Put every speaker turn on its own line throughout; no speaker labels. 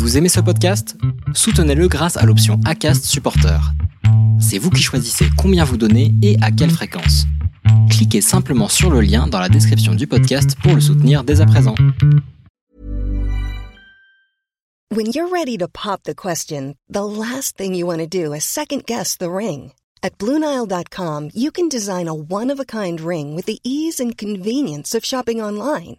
Vous aimez ce podcast? Soutenez-le grâce à l'option ACAST Supporter. C'est vous qui choisissez combien vous donnez et à quelle fréquence. Cliquez simplement sur le lien dans la description du podcast pour le soutenir dès à présent.
When you're ready to pop the question, the last thing you want to do is second guess the ring. At Bluenile.com, you can design a one-of-a-kind ring with the ease and convenience of shopping online.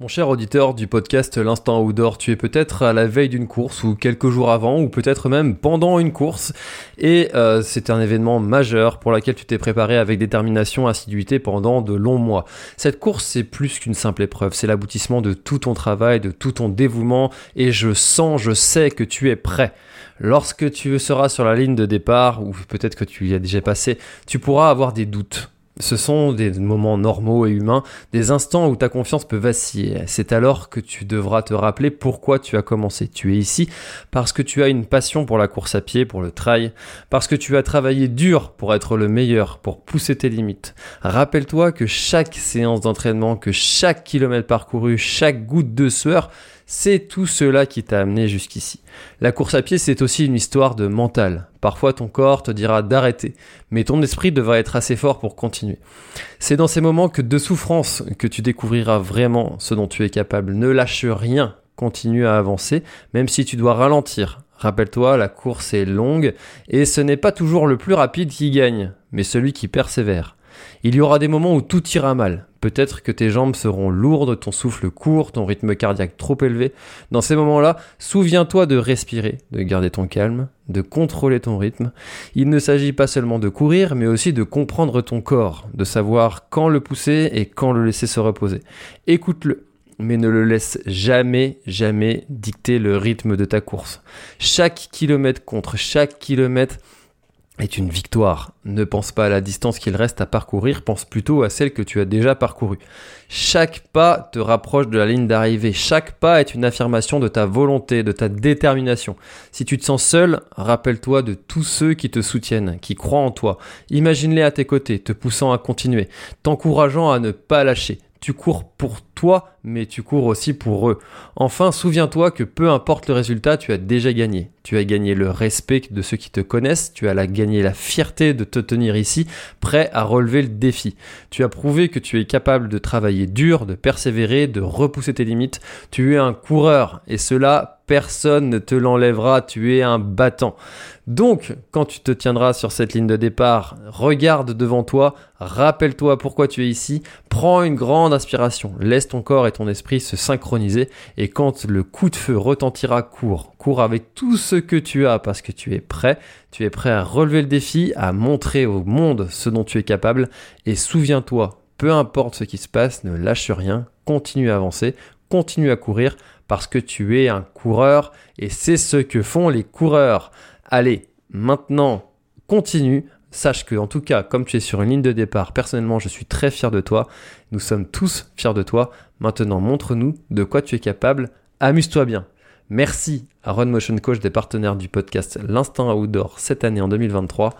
Mon cher auditeur du podcast L'Instant Outdoor, tu es peut-être à la veille d'une course ou quelques jours avant ou peut-être même pendant une course et euh, c'est un événement majeur pour lequel tu t'es préparé avec détermination, assiduité pendant de longs mois. Cette course c'est plus qu'une simple épreuve, c'est l'aboutissement de tout ton travail, de tout ton dévouement et je sens, je sais que tu es prêt. Lorsque tu seras sur la ligne de départ ou peut-être que tu y as déjà passé, tu pourras avoir des doutes ce sont des moments normaux et humains, des instants où ta confiance peut vaciller. C'est alors que tu devras te rappeler pourquoi tu as commencé. Tu es ici parce que tu as une passion pour la course à pied, pour le trail, parce que tu as travaillé dur pour être le meilleur, pour pousser tes limites. Rappelle-toi que chaque séance d'entraînement, que chaque kilomètre parcouru, chaque goutte de sueur, c'est tout cela qui t'a amené jusqu'ici. La course à pied, c'est aussi une histoire de mental. Parfois, ton corps te dira d'arrêter, mais ton esprit devra être assez fort pour continuer. C'est dans ces moments que de souffrance que tu découvriras vraiment ce dont tu es capable. Ne lâche rien, continue à avancer, même si tu dois ralentir. Rappelle-toi, la course est longue, et ce n'est pas toujours le plus rapide qui gagne, mais celui qui persévère. Il y aura des moments où tout ira mal. Peut-être que tes jambes seront lourdes, ton souffle court, ton rythme cardiaque trop élevé. Dans ces moments-là, souviens-toi de respirer, de garder ton calme, de contrôler ton rythme. Il ne s'agit pas seulement de courir, mais aussi de comprendre ton corps, de savoir quand le pousser et quand le laisser se reposer. Écoute-le, mais ne le laisse jamais, jamais dicter le rythme de ta course. Chaque kilomètre contre chaque kilomètre, est une victoire. Ne pense pas à la distance qu'il reste à parcourir, pense plutôt à celle que tu as déjà parcourue. Chaque pas te rapproche de la ligne d'arrivée, chaque pas est une affirmation de ta volonté, de ta détermination. Si tu te sens seul, rappelle-toi de tous ceux qui te soutiennent, qui croient en toi. Imagine-les à tes côtés, te poussant à continuer, t'encourageant à ne pas lâcher. Tu cours pour mais tu cours aussi pour eux. Enfin, souviens-toi que peu importe le résultat, tu as déjà gagné. Tu as gagné le respect de ceux qui te connaissent, tu as gagné la fierté de te tenir ici, prêt à relever le défi. Tu as prouvé que tu es capable de travailler dur, de persévérer, de repousser tes limites. Tu es un coureur, et cela personne ne te l'enlèvera, tu es un battant. Donc, quand tu te tiendras sur cette ligne de départ, regarde devant toi, rappelle-toi pourquoi tu es ici, prends une grande inspiration, laisse ton corps et ton esprit se synchroniser, et quand le coup de feu retentira, cours. Cours avec tout ce que tu as parce que tu es prêt, tu es prêt à relever le défi, à montrer au monde ce dont tu es capable, et souviens-toi, peu importe ce qui se passe, ne lâche rien, continue à avancer, continue à courir, parce que tu es un coureur et c'est ce que font les coureurs. Allez, maintenant, continue. Sache que, en tout cas, comme tu es sur une ligne de départ, personnellement, je suis très fier de toi. Nous sommes tous fiers de toi. Maintenant, montre-nous de quoi tu es capable. Amuse-toi bien. Merci à Run Motion Coach des partenaires du podcast L'Instant Outdoor cette année en 2023.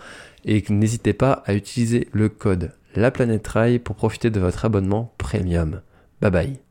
Et n'hésitez pas à utiliser le code La Planète pour profiter de votre abonnement premium. Bye bye.